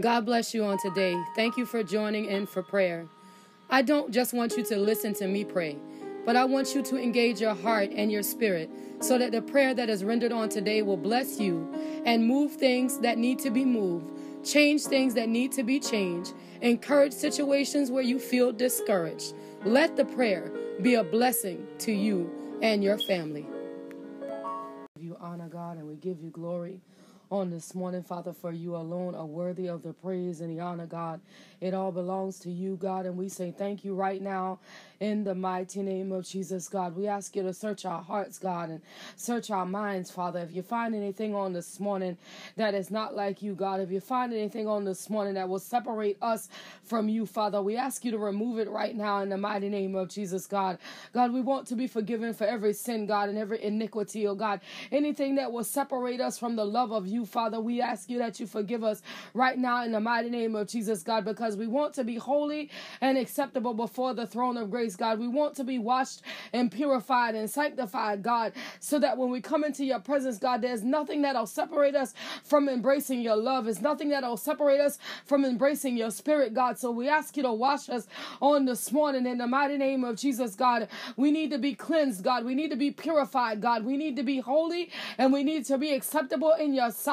God bless you on today. Thank you for joining in for prayer. I don't just want you to listen to me pray, but I want you to engage your heart and your spirit so that the prayer that is rendered on today will bless you and move things that need to be moved, change things that need to be changed, encourage situations where you feel discouraged. Let the prayer be a blessing to you and your family. You honor God and we give you glory on this morning, Father, for you alone are worthy of the praise and the honor, God. It all belongs to you, God, and we say thank you right now in the mighty name of Jesus, God. We ask you to search our hearts, God, and search our minds, Father. If you find anything on this morning that is not like you, God, if you find anything on this morning that will separate us from you, Father, we ask you to remove it right now in the mighty name of Jesus, God. God, we want to be forgiven for every sin, God, and every iniquity, oh God. Anything that will separate us from the love of you, Father, we ask you that you forgive us right now in the mighty name of Jesus, God, because we want to be holy and acceptable before the throne of grace, God. We want to be washed and purified and sanctified, God, so that when we come into your presence, God, there's nothing that'll separate us from embracing your love. There's nothing that'll separate us from embracing your spirit, God. So we ask you to wash us on this morning in the mighty name of Jesus, God. We need to be cleansed, God. We need to be purified, God. We need to be holy and we need to be acceptable in your sight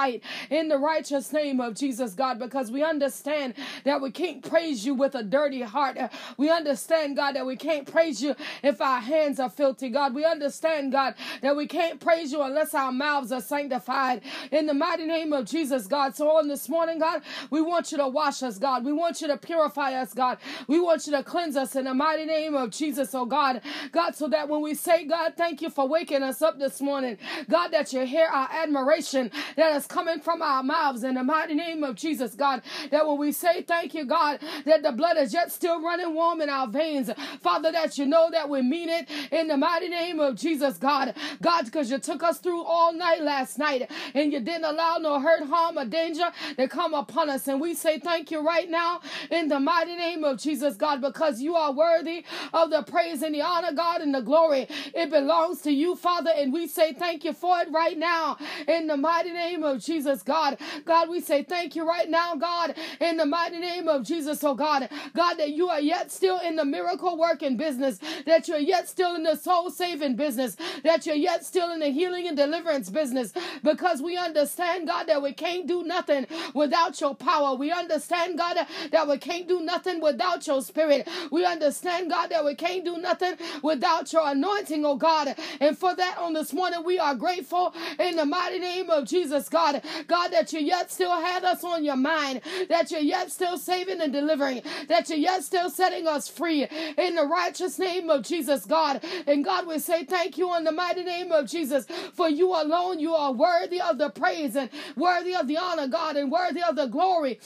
in the righteous name of Jesus, God, because we understand that we can't praise you with a dirty heart. We understand, God, that we can't praise you if our hands are filthy, God. We understand, God, that we can't praise you unless our mouths are sanctified in the mighty name of Jesus, God. So on this morning, God, we want you to wash us, God. We want you to purify us, God. We want you to cleanse us in the mighty name of Jesus, oh God. God, so that when we say, God, thank you for waking us up this morning, God, that you hear our admiration that is coming from our mouths in the mighty name of Jesus, God. That when we say thank you, God, that the blood is yet still running warm in our veins. Father, that you know that we mean it in the mighty name of Jesus, God. God, because you took us through all night last night and you didn't allow no hurt, harm, or danger to come upon us. And we say thank you right now in the mighty name of Jesus, God, because you are worthy of the praise and the honor, God, and the glory. It belongs to you, Father, and we say thank you for it right now in the mighty name of Jesus, God. God, we say thank you right now, God, in the mighty name of Jesus, oh God. God, that you are yet still in the miracle working business, that you're yet still in the soul saving business, that you're yet still in the healing and deliverance business, because we understand, God, that we can't do nothing without your power. We understand, God, that we can't do nothing without your spirit. We understand, God, that we can't do nothing without your anointing, oh God. And for that on this morning, we are grateful in the mighty name of Jesus, God. God, that you yet still had us on your mind, that you're yet still saving and delivering, that you're yet still setting us free in the righteous name of Jesus, God. And God, we say thank you in the mighty name of Jesus, for you alone, you are worthy of the praise and worthy of the honor, God, and worthy of the glory.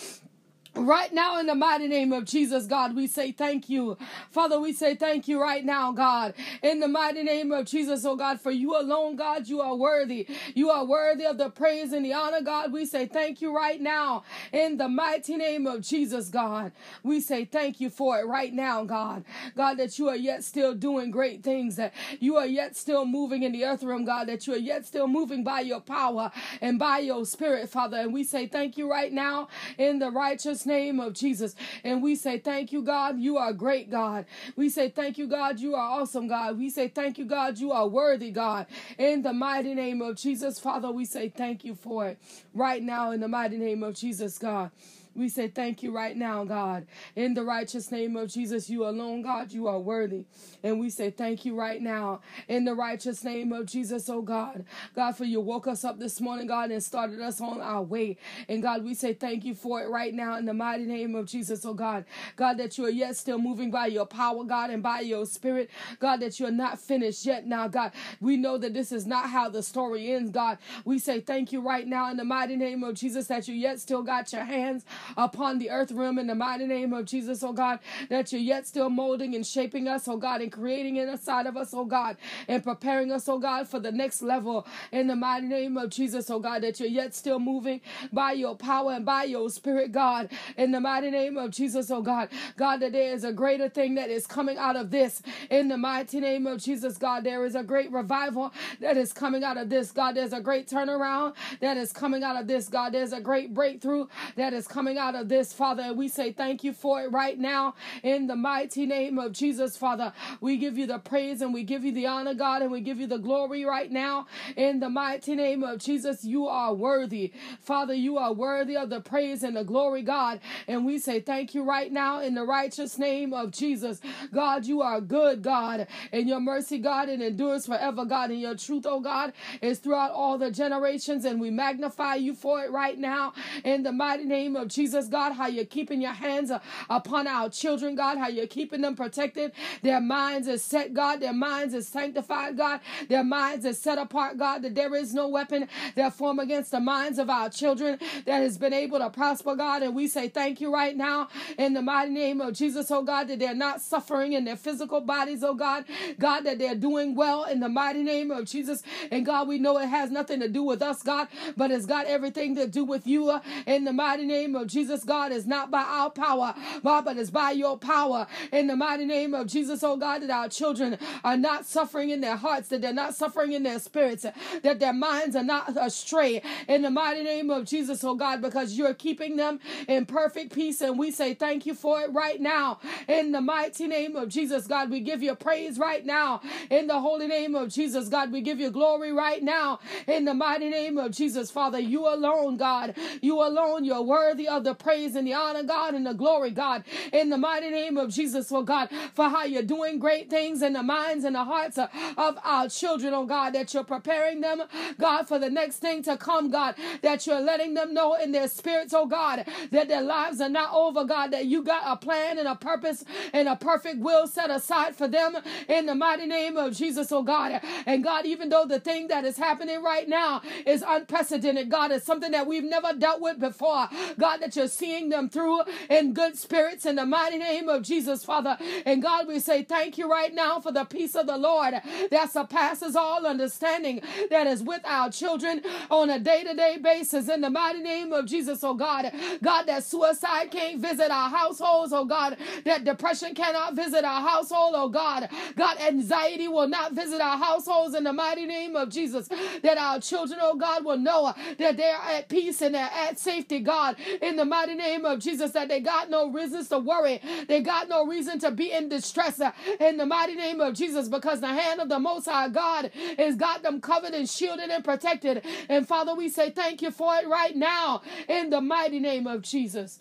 Right now, in the mighty name of Jesus, God, we say thank you. Father, we say thank you right now, God. In the mighty name of Jesus, oh God, for you alone, God, you are worthy. You are worthy of the praise and the honor, God. We say thank you right now. In the mighty name of Jesus, God, we say thank you for it right now, God. God, that you are yet still doing great things, that you are yet still moving in the earth realm, God, that you are yet still moving by your power and by your spirit, Father. And we say thank you right now in the righteous name of Jesus. And we say, Thank you, God. You are great, God. We say, Thank you, God. You are awesome, God. We say, Thank you, God. You are worthy, God. In the mighty name of Jesus, Father, we say, Thank you for it right now in the mighty name of Jesus, God. We say thank you right now, God. In the righteous name of Jesus, you alone, God, you are worthy. And we say thank you right now. In the righteous name of Jesus, oh God. God, for you woke us up this morning, God, and started us on our way. And God, we say thank you for it right now in the mighty name of Jesus, oh God. God, that you are yet still moving by your power, God, and by your spirit. God, that you are not finished yet now, God. We know that this is not how the story ends, God. We say thank you right now in the mighty name of Jesus that you yet still got your hands upon the earth realm in the mighty name of Jesus, oh God, that you're yet still molding and shaping us, oh God, and creating inside of us, oh God, and preparing us, oh God, for the next level in the mighty name of Jesus, oh God, that you're yet still moving by your power and by your spirit, God, in the mighty name of Jesus, oh God. God, that there is a greater thing that is coming out of this in the mighty name of Jesus, God. There is a great revival that is coming out of this, God. There's a great turnaround that is coming out of this, God. There's a great breakthrough that is coming coming out of this, Father. We say thank you for it right now in the mighty name of Jesus, Father. We give you the praise and we give you the honor, God, and we give you the glory right now in the mighty name of Jesus. You are worthy, Father. You are worthy of the praise and the glory, God. And we say thank you right now in the righteous name of Jesus. God, you are good, God, and your mercy, God, and endures forever, God, and your truth, oh God, is throughout all the generations, and we magnify you for it right now in the mighty name of Jesus, God. How you're keeping your hands upon our children, God, how you're keeping them protected. Their minds is set, God, their minds is sanctified, God, their minds is set apart, God, that there is no weapon that form against the minds of our children that has been able to prosper, God, and we say thank you right now in the mighty name of Jesus, oh God, that they're not suffering in their physical bodies, oh God, God, that they're doing well in the mighty name of Jesus. And God, we know it has nothing to do with us, God, but it's got everything to do with you uh, in the mighty name of Jesus. God, is not by our power, God, but it's by your power in the mighty name of Jesus, oh God, that our children are not suffering in their hearts, that they're not suffering in their spirits, that their minds are not astray in the mighty name of Jesus, oh God, because you're keeping them in perfect peace. And we say thank you for it right now in the mighty name of Jesus, God. We give you praise right now in the holy name of Jesus, God. We give you glory right now in the mighty name of Jesus, Father. You alone, God. You alone, you're worthy of the praise and the honor, God, and the glory, God. In the mighty name of Jesus, oh God, for how you're doing great things in the minds and the hearts of our children, oh God, that you're preparing them, God, for the next thing to come, God, that you're letting them know in their spirits, oh God, that their lives are not over, God, that you got a plan and a purpose and a perfect will set aside for them in the mighty name of Jesus, oh God. And God, even though the thing that is happening right now is unprecedented, God, is something that we've never dealt with before. God, that you're seeing them through in good spirits in the mighty name of Jesus, Father. And God, we say thank you right now for the peace of the Lord that surpasses all understanding that is with our children on a day to day basis in the mighty name of Jesus, oh God. God, that suicide can't visit our households, oh God. That depression cannot visit our household, oh God. God, anxiety will not visit our households in the mighty name of Jesus. That our children, oh God, will know that they're at peace and they're at safety, God, in the mighty name of Jesus. That they got no reasons to worry, they got no reason to be in distress uh, in the mighty name of Jesus because the hand of the Most High God has got them covered and shielded and protected. And Father, we say thank you for it right now in the mighty name of Jesus.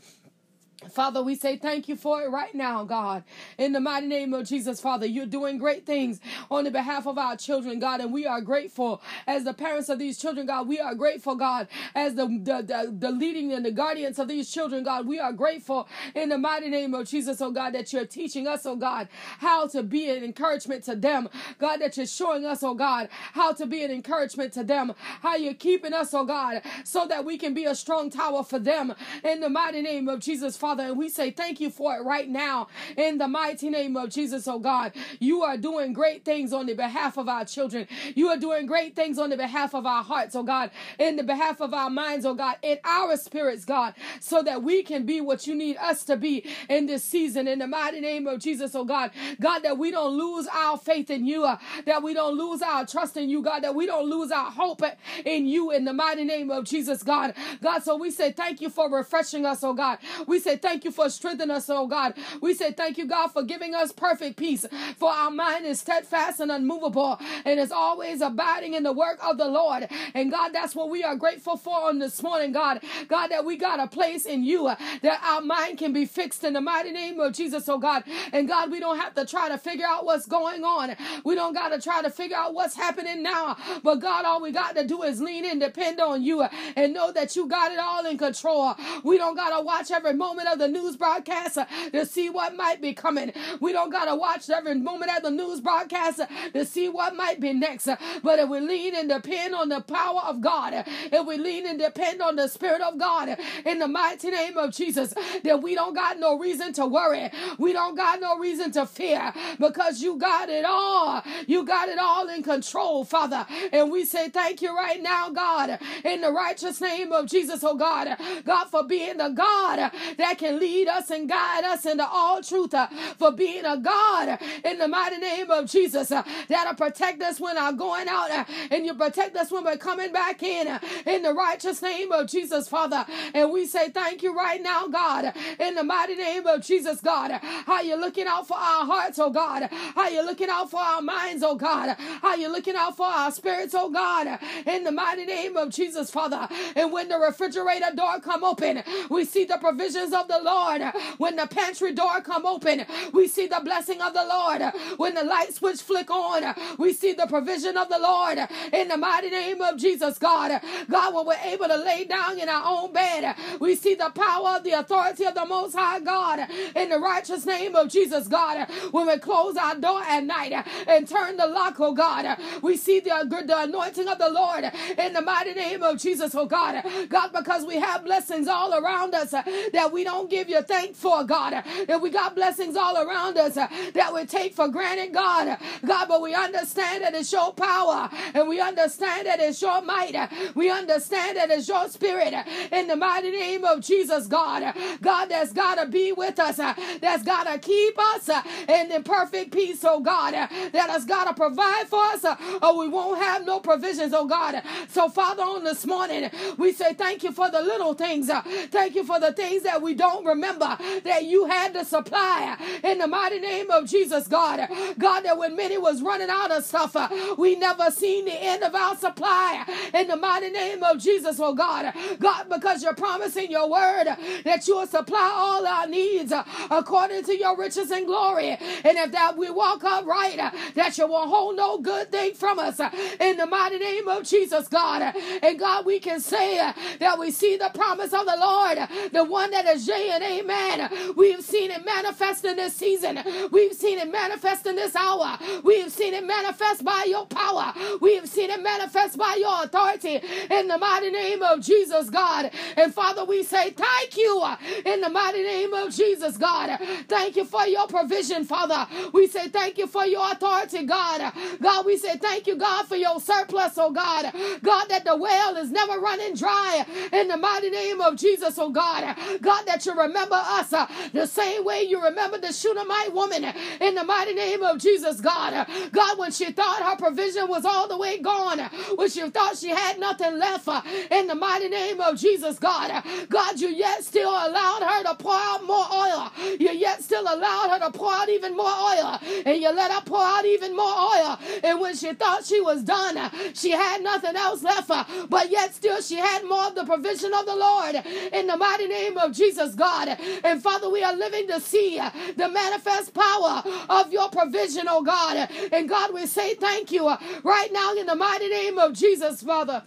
Father, we say thank you for it right now, God. In the mighty name of Jesus, Father, you're doing great things on the behalf of our children, God, and we are grateful as the parents of these children, God. We are grateful, God, as the, the, the, the leading and the guardians of these children, God. We are grateful in the mighty name of Jesus, oh God, that you're teaching us, oh God, how to be an encouragement to them. God, that you're showing us, oh God, how to be an encouragement to them, how you're keeping us, oh God, so that we can be a strong tower for them in the mighty name of Jesus, Father. Father. And we say thank you for it right now in the mighty name of Jesus, oh God. You are doing great things on the behalf of our children. You are doing great things on the behalf of our hearts, oh God, in the behalf of our minds, oh God, in our spirits, God, so that we can be what you need us to be in this season. In the mighty name of Jesus, oh God. God, that we don't lose our faith in you, uh, that we don't lose our trust in you, God, that we don't lose our hope in you in the mighty name of Jesus, God. God, so we say thank you for refreshing us, oh God. We say thank you for strengthening us, oh God. We say thank you, God, for giving us perfect peace. For our mind is steadfast and unmovable and is always abiding in the work of the Lord. And God, that's what we are grateful for on this morning, God. God, that we got a place in you, uh, that our mind can be fixed in the mighty name of Jesus, oh God. And God, we don't have to try to figure out what's going on. We don't got to try to figure out what's happening now. But God, all we got to do is lean in, depend on you, uh, and know that you got it all in control. We don't got to watch every moment of the news broadcast to see what might be coming. We don't got to watch every moment of the news broadcast to see what might be next. But if we lean and depend on the power of God, if we lean and depend on the Spirit of God in the mighty name of Jesus, then we don't got no reason to worry. We don't got no reason to fear because you got it all. You got it all in control, Father. And we say thank you right now, God, in the righteous name of Jesus, oh God. God, for being the God that can lead us and guide us into all truth, uh, for being a God in the mighty name of Jesus uh, that'll protect us when I'm going out uh, and you protect us when we're coming back in in the righteous name of Jesus, Father. And we say thank you right now, God, in the mighty name of Jesus, God. How you looking out for our hearts, oh God. How you looking out for our minds, oh God. How you looking out for our spirits, oh God, in the mighty name of Jesus, Father. And when the refrigerator door come open, we see the provisions of the Lord. When the pantry door come open, we see the blessing of the Lord. When the light switch flick on, we see the provision of the Lord. In the mighty name of Jesus, God. God, when we're able to lay down in our own bed, we see the power the authority of the Most High God. In the righteous name of Jesus, God. When we close our door at night and turn the lock, oh God, we see the, the anointing of the Lord in the mighty name of Jesus, oh God. God, because we have blessings all around us that we don't give you thanks for, God. That we got blessings all around us that we take for granted, God. God, but we understand that it's your power and we understand that it's your might. We understand that it's your spirit in the mighty name of Jesus, God. God, that's got to be with us, that's got to keep us in the perfect peace, oh God, that has got to provide for us or we won't have no provisions, oh God. So, Father, on this morning, we say thank you for the little things. Thank you for the things that we don't remember that you had the supply in the mighty name of Jesus, God. God, that when many was running out of stuff, uh, we never seen the end of our supply in the mighty name of Jesus, oh God. God, because you're promising your word that you will supply all our needs uh, according to your riches and glory. And if that we walk upright, uh, that you will hold no good thing from us in the mighty name of Jesus, God. And God, we can say that we see the promise of the Lord, the one that is and amen. We've seen it manifest in this season. We've seen it manifest in this hour. We've seen it manifest by your power. We've seen it manifest by your authority in the mighty name of Jesus, God. And Father, we say thank you in the mighty name of Jesus, God. Thank you for your provision, Father. We say thank you for your authority, God. God, we say thank you, God, for your surplus, oh God. God, that the well is never running dry in the mighty name of Jesus, oh God. God, that you remember us uh, the same way you remember the Shunammite woman uh, in the mighty name of Jesus, God. Uh, God, when she thought her provision was all the way gone, uh, when she thought she had nothing left uh, in the mighty name of Jesus, God. God, you yet still allowed her to pour out more oil. You yet still allowed her to pour out even more oil. And you let her pour out even more oil. And when she thought she was done, she had nothing else left. But yet still she had more of the provision of the Lord in the mighty name of Jesus, God. And Father, we are living to see the manifest power of your provision, oh God. And God, we say thank you right now in the mighty name of Jesus, Father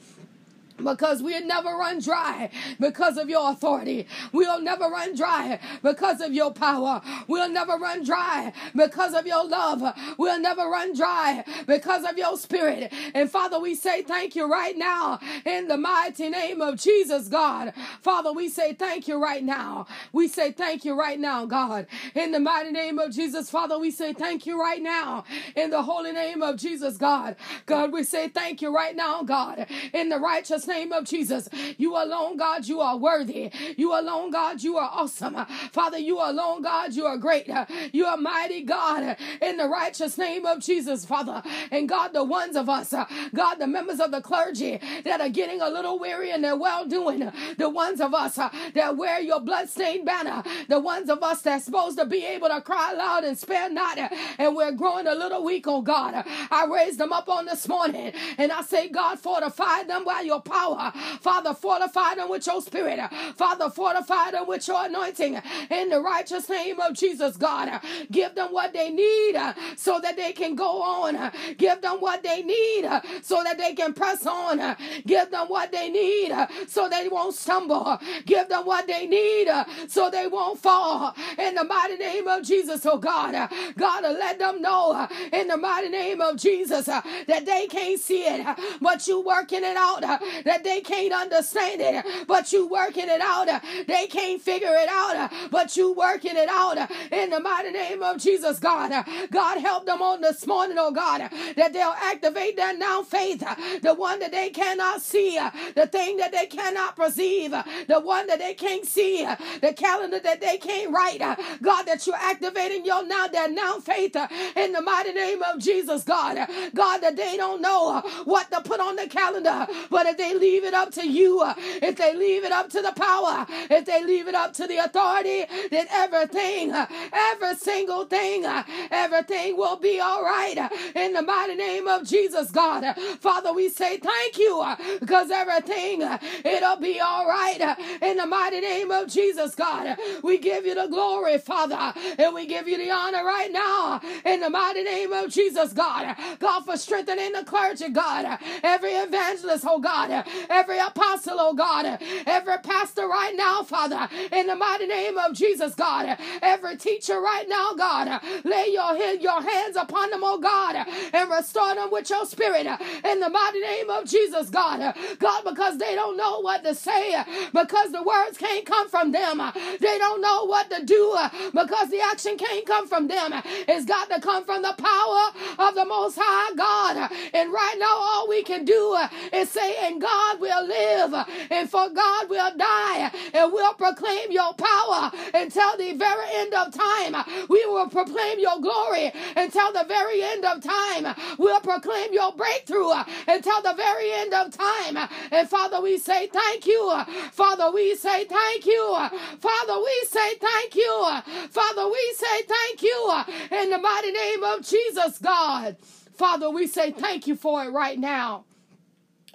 because we'll never run dry because of your authority. We'll never run dry because of your power. We'll never run dry because of your love. We'll never run dry because of your spirit. And Father, we say thank you right now in the mighty name of Jesus, God. Father, we say thank you right now. We say thank you right now, God. In the mighty name of Jesus, Father, we say thank you right now. In the holy name of Jesus, God. God, we say thank you right now, God. In the righteous name of Jesus. You alone, God, you are worthy. You alone, God, you are awesome. Father, you alone, God, you are great. You are mighty, God, in the righteous name of Jesus, Father. And God, the ones of us, God, the members of the clergy that are getting a little weary in their well doing, the ones of us that wear your bloodstained banner, the ones of us that's supposed to be able to cry loud and spare not, and we're growing a little weak, oh God. I raised them up on this morning and I say, God, fortify them by your power. Father, fortify them with your spirit. Father, fortify them with your anointing in the righteous name of Jesus, God. Give them what they need uh, so that they can go on. Give them what they need uh, so that they can press on. Give them what they need uh, so they won't stumble. Give them what they need so they won't fall. In the mighty name of Jesus, oh God. God, let them know in the mighty name of Jesus that they can't see it, but you working it out that they can't understand it, but you working it out. They can't figure it out, but you working it out in the mighty name of Jesus, God. God, help them on this morning, oh God, that they'll activate their now faith, the one that they cannot see, the thing that they cannot perceive, the one that they can't see, the calendar that they can't write. God, that you're activating your now, their now faith in the mighty name of Jesus, God. God, that they don't know what to put on the calendar, but if they leave it up to you, uh, if they leave it up to the power, if they leave it up to the authority, then everything, uh, every single thing, uh, everything will be all right in the mighty name of Jesus, God. Father, we say thank you because everything, it'll be all right in the mighty name of Jesus, God. We give you the glory, Father, and we give you the honor right now in the mighty name of Jesus, God. God, for strengthening the clergy, God. Every evangelist, oh God. Every apostle, oh God. Every pastor right now, Father, in the mighty name of Jesus, God. Every teacher right now, God. Lay your, your hands upon them, oh God, and restore them with your spirit in the mighty name of Jesus, God. God, because they don't know what to say, because the words can't come from them. They don't know what to do because the action can't come from them. It's got to come from the power of the Most High God. And right now, all we can do is say, and God will live, and for God will die, and we'll proclaim your power until the very end of time. We will proclaim your glory until the very end of time. We'll proclaim your breakthrough until the very end of time. And Father, we say thank you. Father, we say thank you. Father, we say thank you. Father, we say thank you in the mighty name of Jesus, God. Father, we say thank you for it right now.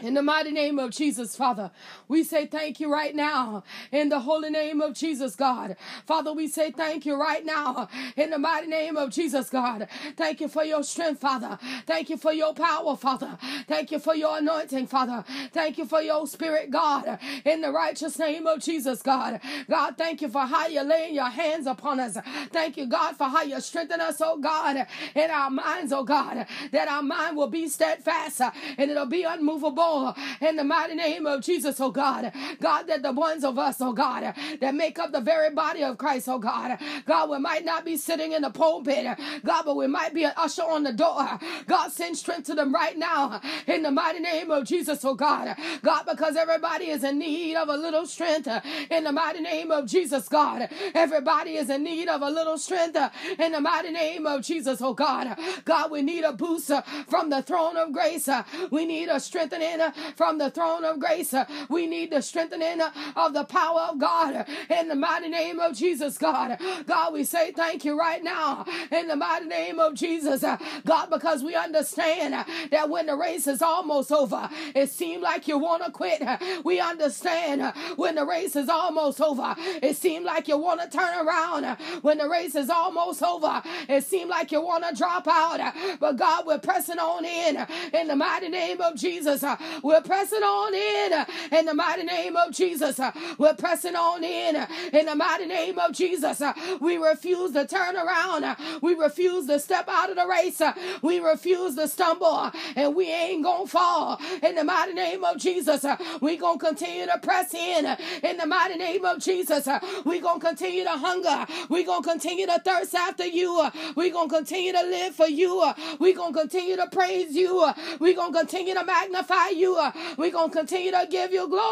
In the mighty name of Jesus, Father, we say thank you right now. In the holy name of Jesus, God. Father, we say thank you right now. In the mighty name of Jesus, God. Thank you for your strength, Father. Thank you for your power, Father. Thank you for your anointing, Father. Thank you for your spirit, God. In the righteous name of Jesus, God. God, thank you for how you're laying your hands upon us. Thank you, God, for how you strengthen us, oh God, in our minds, oh God, that our mind will be steadfast and it'll be unmovable in the mighty name of Jesus, oh God. God, that the ones of us, oh God, that make up the very body of Christ, oh God. God, we might not be sitting in the pulpit, God, but we might be an usher on the door. God, send strength to them right now in the mighty name of Jesus, oh God. God, because everybody is in need of a little strength in the mighty name of Jesus, God. Everybody is in need of a little strength in the mighty name of Jesus, oh God. God, we need a boost from the throne of grace. We need a strengthening from the throne of grace. We need the strengthening of the power of God in the mighty name of Jesus, God. God, we say thank you right now in the mighty name of Jesus, God, because we understand that when the race is almost over, it seems like you want to quit. We understand when the race is almost over, it seems like you want to turn around. When the race is almost over, it seems like you want to drop out. But God, we're pressing on in in the mighty name of Jesus. We're pressing on in in the mighty name of Jesus. Uh, we're pressing on in in the mighty name of Jesus. Uh, we refuse to turn around. Uh, we refuse to step out of the race. We refuse to stumble and we ain't gonna fall in the mighty name of Jesus. We gonna continue to press in in the mighty name of Jesus. We gonna continue to hunger. We gonna continue to thirst after you. We gonna continue to live for you. We gonna continue to praise you. We gonna continue to magnify you. We're going to continue to give you glory.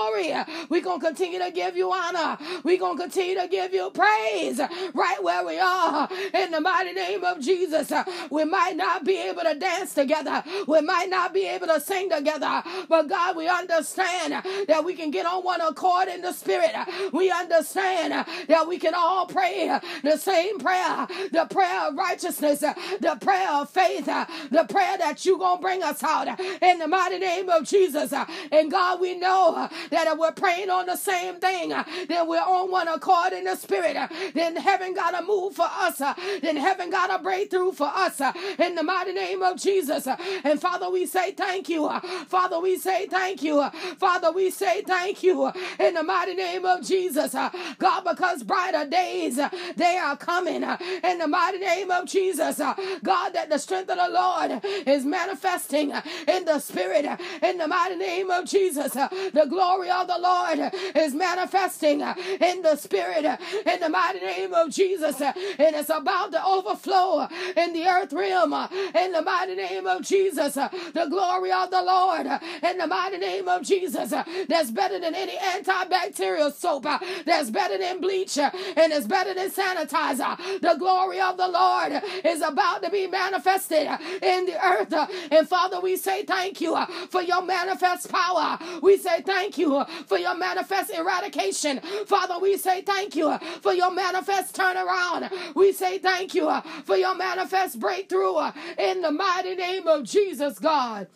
We're going to continue to give you honor. We're going to continue to give you praise right where we are. In the mighty name of Jesus, we might not be able to dance together. We might not be able to sing together. But God, we understand that we can get on one accord in the spirit. We understand that we can all pray the same prayer the prayer of righteousness, the prayer of faith, the prayer that you're going to bring us out in the mighty name of Jesus. And God, we know that we're praying on the same thing, uh, then we're on one accord in the spirit. Uh, then heaven got to move for us. Uh, then heaven got to break through for us in the mighty name of Jesus. And Father, we say thank you. Father, we say thank you. Father, we say thank you in the mighty name of Jesus. God, because brighter days they are coming in the mighty name of Jesus. God, that the strength of the Lord is manifesting in the spirit in the mighty name of Jesus. The glory of the Lord is manifesting in the spirit in the mighty name of Jesus. And it's about to overflow in the earth realm in the mighty name of Jesus. The glory of the Lord in the mighty name of Jesus. That's better than any antibacterial soap. That's better than bleach and it's better than sanitizer. The glory of the Lord is about to be manifested in the earth. And Father, we say thank you for your manifest power. We say thank you for your manifest eradication. Father, we say thank you for your manifest turnaround. We say thank you for your manifest breakthrough in the mighty name of Jesus, God.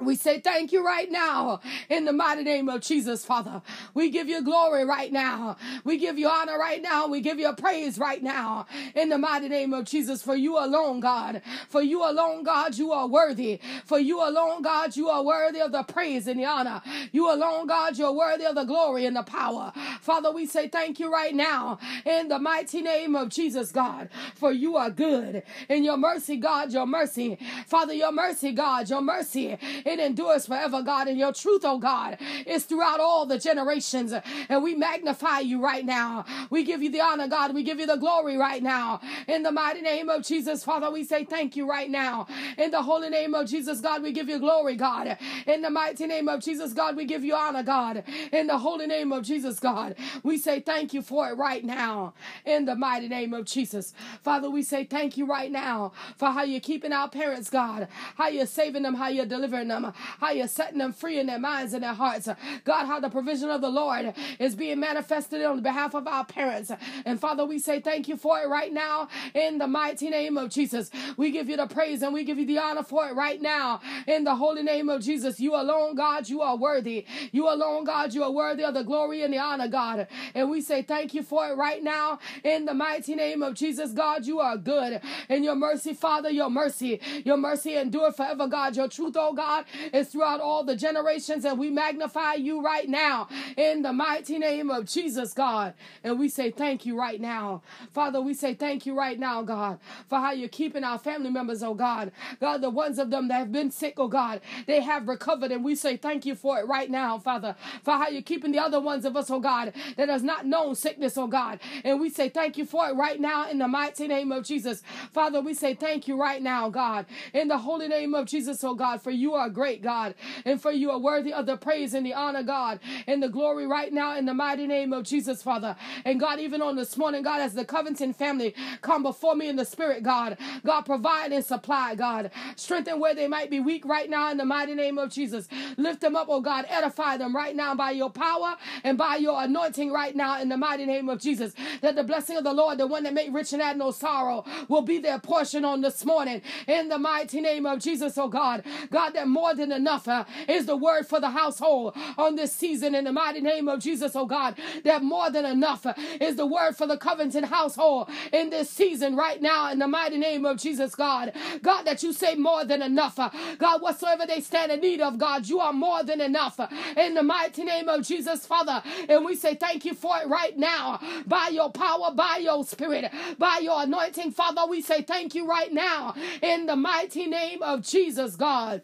We say thank you right now in the mighty name of Jesus, Father. We give you glory right now. We give you honor right now. We give you praise right now in the mighty name of Jesus. For you alone, God. For you alone, God, you are worthy. For you alone, God, you are worthy of the praise and the honor. You alone, God, you're worthy of the glory and the power. Father, we say thank you right now in the mighty name of Jesus, God. For you are good. In your mercy, God, your mercy. Father, your mercy, God, your mercy it endures forever, God. And your truth, oh God, is throughout all the generations. And we magnify you right now. We give you the honor, God. We give you the glory right now. In the mighty name of Jesus, Father, we say thank you right now. In the holy name of Jesus, God, we give you glory, God. In the mighty name of Jesus, God, we give you honor, God. In the holy name of Jesus, God, we say thank you for it right now. In the mighty name of Jesus. Father, we say thank you right now for how you're keeping our parents, God. How you're saving them, how you're delivering them them, how you're setting them free in their minds and their hearts. God, how the provision of the Lord is being manifested on behalf of our parents. And Father, we say thank you for it right now in the mighty name of Jesus. We give you the praise and we give you the honor for it right now in the holy name of Jesus. You alone, God, you are worthy. You alone, God, you are worthy of the glory and the honor, God. And we say thank you for it right now in the mighty name of Jesus. God, you are good. In your mercy, Father, your mercy, your mercy endure forever, God. Your truth, oh God, is throughout all the generations, and we magnify you right now in the mighty name of Jesus, God. And we say thank you right now. Father, we say thank you right now, God, for how you're keeping our family members, oh God. God, the ones of them that have been sick, oh God, they have recovered, and we say thank you for it right now, Father, for how you're keeping the other ones of us, oh God, that has not known sickness, oh God. And we say thank you for it right now in the mighty name of Jesus. Father, we say thank you right now, God, in the holy name of Jesus, oh God, for you are great, God. And for you are worthy of the praise and the honor, God, and the glory right now in the mighty name of Jesus, Father. And God, even on this morning, God, as the Covington family come before me in the spirit, God, God, provide and supply, God. Strengthen where they might be weak right now in the mighty name of Jesus. Lift them up, oh God. Edify them right now by your power and by your anointing right now in the mighty name of Jesus. That the blessing of the Lord, the one that made rich and add no sorrow, will be their portion on this morning in the mighty name of Jesus, oh God. God, that more than enough uh, is the word for the household on this season in the mighty name of Jesus, oh God. That more than enough uh, is the word for the Covington household in this season right now in the mighty name of Jesus, God. God, that you say more than enough. Uh, God, whatsoever they stand in need of, God, you are more than enough uh, in the mighty name of Jesus, Father. And we say thank you for it right now by your power, by your spirit, by your anointing, Father. We say thank you right now in the mighty name of Jesus, God.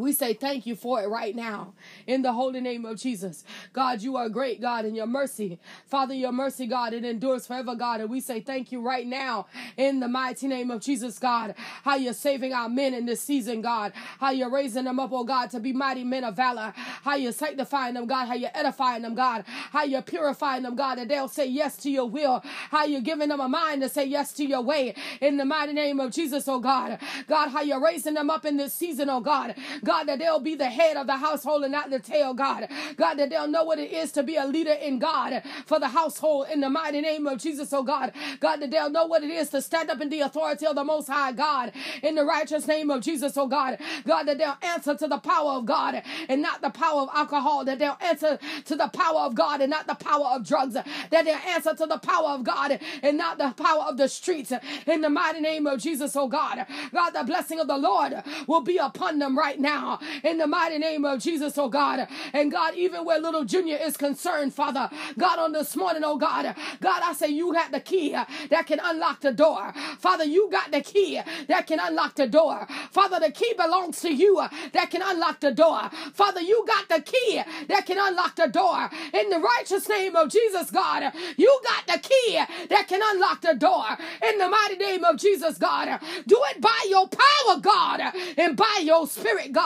We say thank you for it right now in the holy name of Jesus. God, you are a great, God, in your mercy. Father, your mercy, God, it endures forever, God. And we say thank you right now in the mighty name of Jesus, God. How you're saving our men in this season, God. How you're raising them up, oh God, to be mighty men of valor. How you're sanctifying them, God. How you're edifying them, God. How you're purifying them, God, that they'll say yes to your will. How you're giving them a mind to say yes to your way in the mighty name of Jesus, oh God. God, how you're raising them up in this season, oh God. God, that they'll be the head of the household and not the tail, God. God, that they'll know what it is to be a leader in God for the household in the mighty name of Jesus, oh God. God, that they'll know what it is to stand up in the authority of the Most High God in the righteous name of Jesus, oh God. God, that they'll answer to the power of God and not the power of alcohol, that they'll answer to the power of God and not the power of drugs, that they'll answer to the power of God and not the power of the streets in the mighty name of Jesus, oh God. God, the blessing of the Lord will be upon them right now now in the mighty name of Jesus, oh God. And God, even where little Junior is concerned, Father, God, on this morning, oh God, God, I say you got the key that can unlock the door. Father, you got the key that can unlock the door. Father, the key belongs to you that can unlock the door. Father, you got the key that can unlock the door. In the righteous name of Jesus, God, you got the key that can unlock the door. In the mighty name of Jesus, God, do it by your power, God, and by your spirit, God,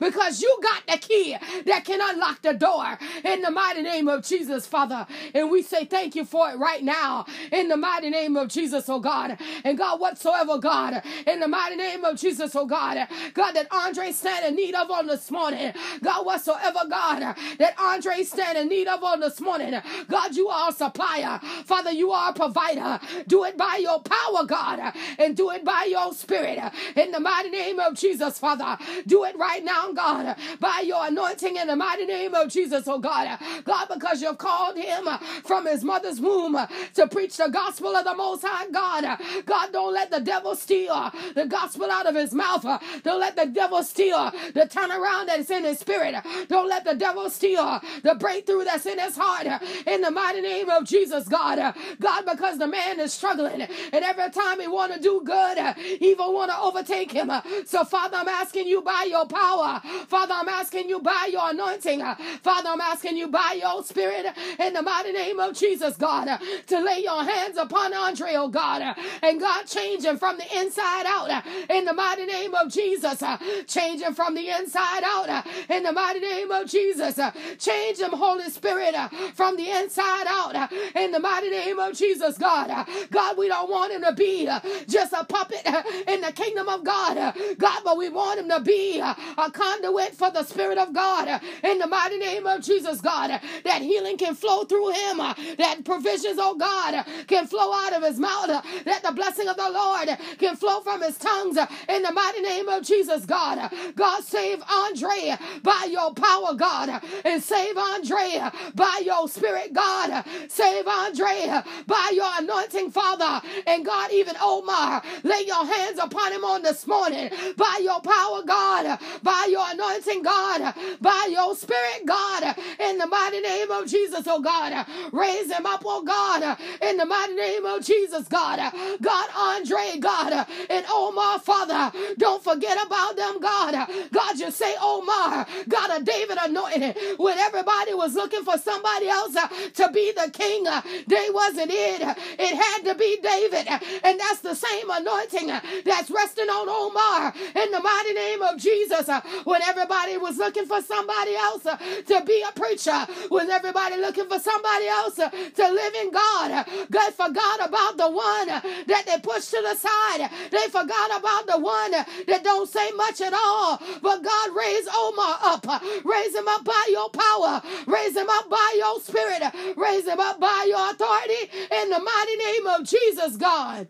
because you got the key that can unlock the door. In the mighty name of Jesus, Father. And we say thank you for it right now. In the mighty name of Jesus, oh God. And God, whatsoever, God, in the mighty name of Jesus, oh God, God, that Andre stand in need of on this morning. God, whatsoever, God, that Andre stand in need of on this morning. God, you are a supplier. Father, you are a provider. Do it by your power, God, and do it by your spirit. In the mighty name of Jesus, Father. Do it right now, God, by your anointing in the mighty name of Jesus, oh God. God, because you've called him from his mother's womb to preach the gospel of the Most High God. God, don't let the devil steal the gospel out of his mouth. Don't let the devil steal the turnaround that's in his spirit. Don't let the devil steal the breakthrough that's in his heart. In the mighty name of Jesus, God. God, because the man is struggling, and every time he want to do good, evil want to overtake him. So, Father, I'm asking you by your power. Father, I'm asking you by your anointing. Father, I'm asking you by your spirit in the mighty name of Jesus, God, to lay your hands upon Andre, oh God, and God, change him from the inside out in the mighty name of Jesus. Change him from the inside out in the mighty name of Jesus. Change him, Holy Spirit, from the inside out in the mighty name of Jesus, God. God, we don't want him to be just a puppet in the kingdom of God, God, but we want him to be a conduit for the Spirit of God uh, in the mighty name of Jesus, God. Uh, that healing can flow through him, uh, that provisions, oh God, can flow out of his mouth, that the blessing of the Lord can flow from his tongues in the mighty name of Jesus, God. God, save Andre by your power, God, and save Andre by your spirit, God. Save Andre by your anointing, Father. And God, even Omar, lay your hands upon him on this morning by your power, God, by your anointing, God, by your spirit, God, in the mighty name of Jesus, oh God. Raise him up, oh God, in the mighty name of Jesus, God. God, Andre, God, and Omar, Father, don't forget about them, God. God, you say Omar, God of David anointed when everybody was looking for somebody else uh, to be the king. Uh, they wasn't it. It had to be David. And that's the same anointing uh, that's resting on Omar in the mighty name of Jesus. Uh, when everybody was looking for somebody else uh, to be a preacher, when everybody looking for somebody else uh, to live in God, God forgot about the one that they pushed to the side. They forgot about the one that don't say much at all. But God raised Omar up. Raise him up by your power. Raise him up by your spirit. Raise him up by your authority in the mighty name of Jesus, God.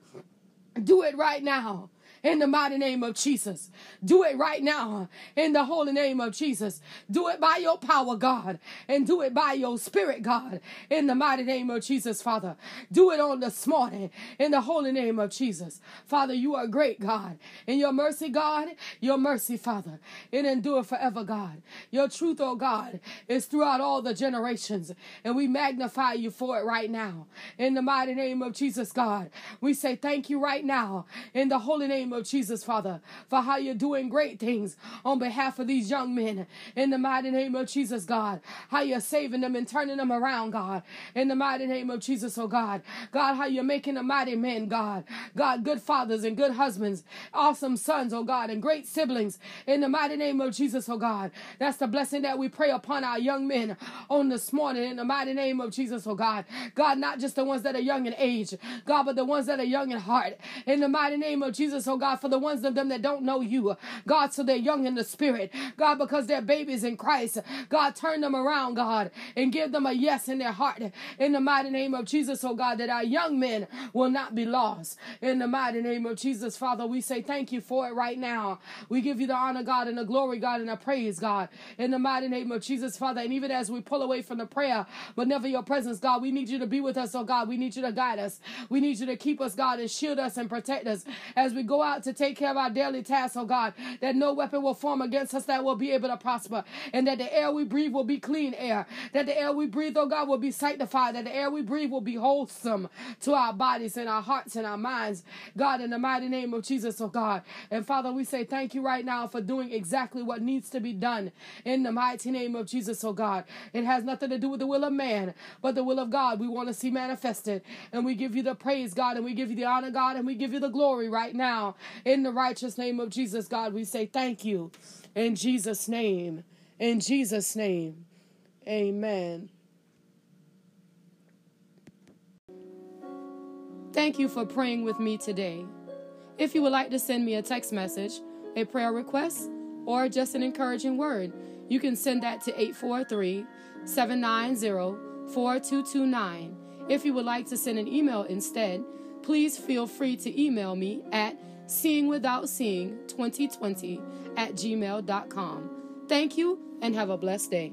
Do it right now in the mighty name of Jesus. Do it right now in the holy name of Jesus. Do it by your power, God, and do it by your spirit, God, in the mighty name of Jesus, Father. Do it on this morning in the holy name of Jesus. Father, you are great, God. In your mercy, God, your mercy, Father, it endure forever, God. Your truth, oh God, is throughout all the generations, and we magnify you for it right now. In the mighty name of Jesus, God, we say thank you right now in the holy name name of Jesus, Father, for how you're doing great things on behalf of these young men. In the mighty name of Jesus, God, how you're saving them and turning them around, God. In the mighty name of Jesus, oh God. God, how you're making them mighty men, God. God, good fathers and good husbands, awesome sons, oh God, and great siblings. In the mighty name of Jesus, oh God. That's the blessing that we pray upon our young men on this morning. In the mighty name of Jesus, oh God. God, not just the ones that are young in age, God, but the ones that are young in heart. In the mighty name of Jesus, oh God, for the ones of them that don't know you. God, so they're young in the spirit. God, because they're babies in Christ. God, turn them around, God, and give them a yes in their heart. In the mighty name of Jesus, oh God, that our young men will not be lost. In the mighty name of Jesus, Father, we say thank you for it right now. We give you the honor, God, and the glory, God, and the praise, God. In the mighty name of Jesus, Father, and even as we pull away from the prayer, but never your presence, God, we need you to be with us, oh God. We need you to guide us. We need you to keep us, God, and shield us and protect us as we go out God, to take care of our daily tasks, oh God, that no weapon will form against us that will be able to prosper, and that the air we breathe will be clean air, that the air we breathe, oh God, will be sanctified, that the air we breathe will be wholesome to our bodies and our hearts and our minds, God, in the mighty name of Jesus, oh God. And Father, we say thank you right now for doing exactly what needs to be done in the mighty name of Jesus, oh God. It has nothing to do with the will of man, but the will of God we want to see manifested. And we give you the praise, God, and we give you the honor, God, and we give you the glory right now. In the righteous name of Jesus, God, we say thank you. In Jesus' name. In Jesus' name. Amen. Thank you for praying with me today. If you would like to send me a text message, a prayer request, or just an encouraging word, you can send that to 843 790 4229. If you would like to send an email instead, please feel free to email me at seeingwithoutseeing2020 at gmail.com. Thank you and have a blessed day.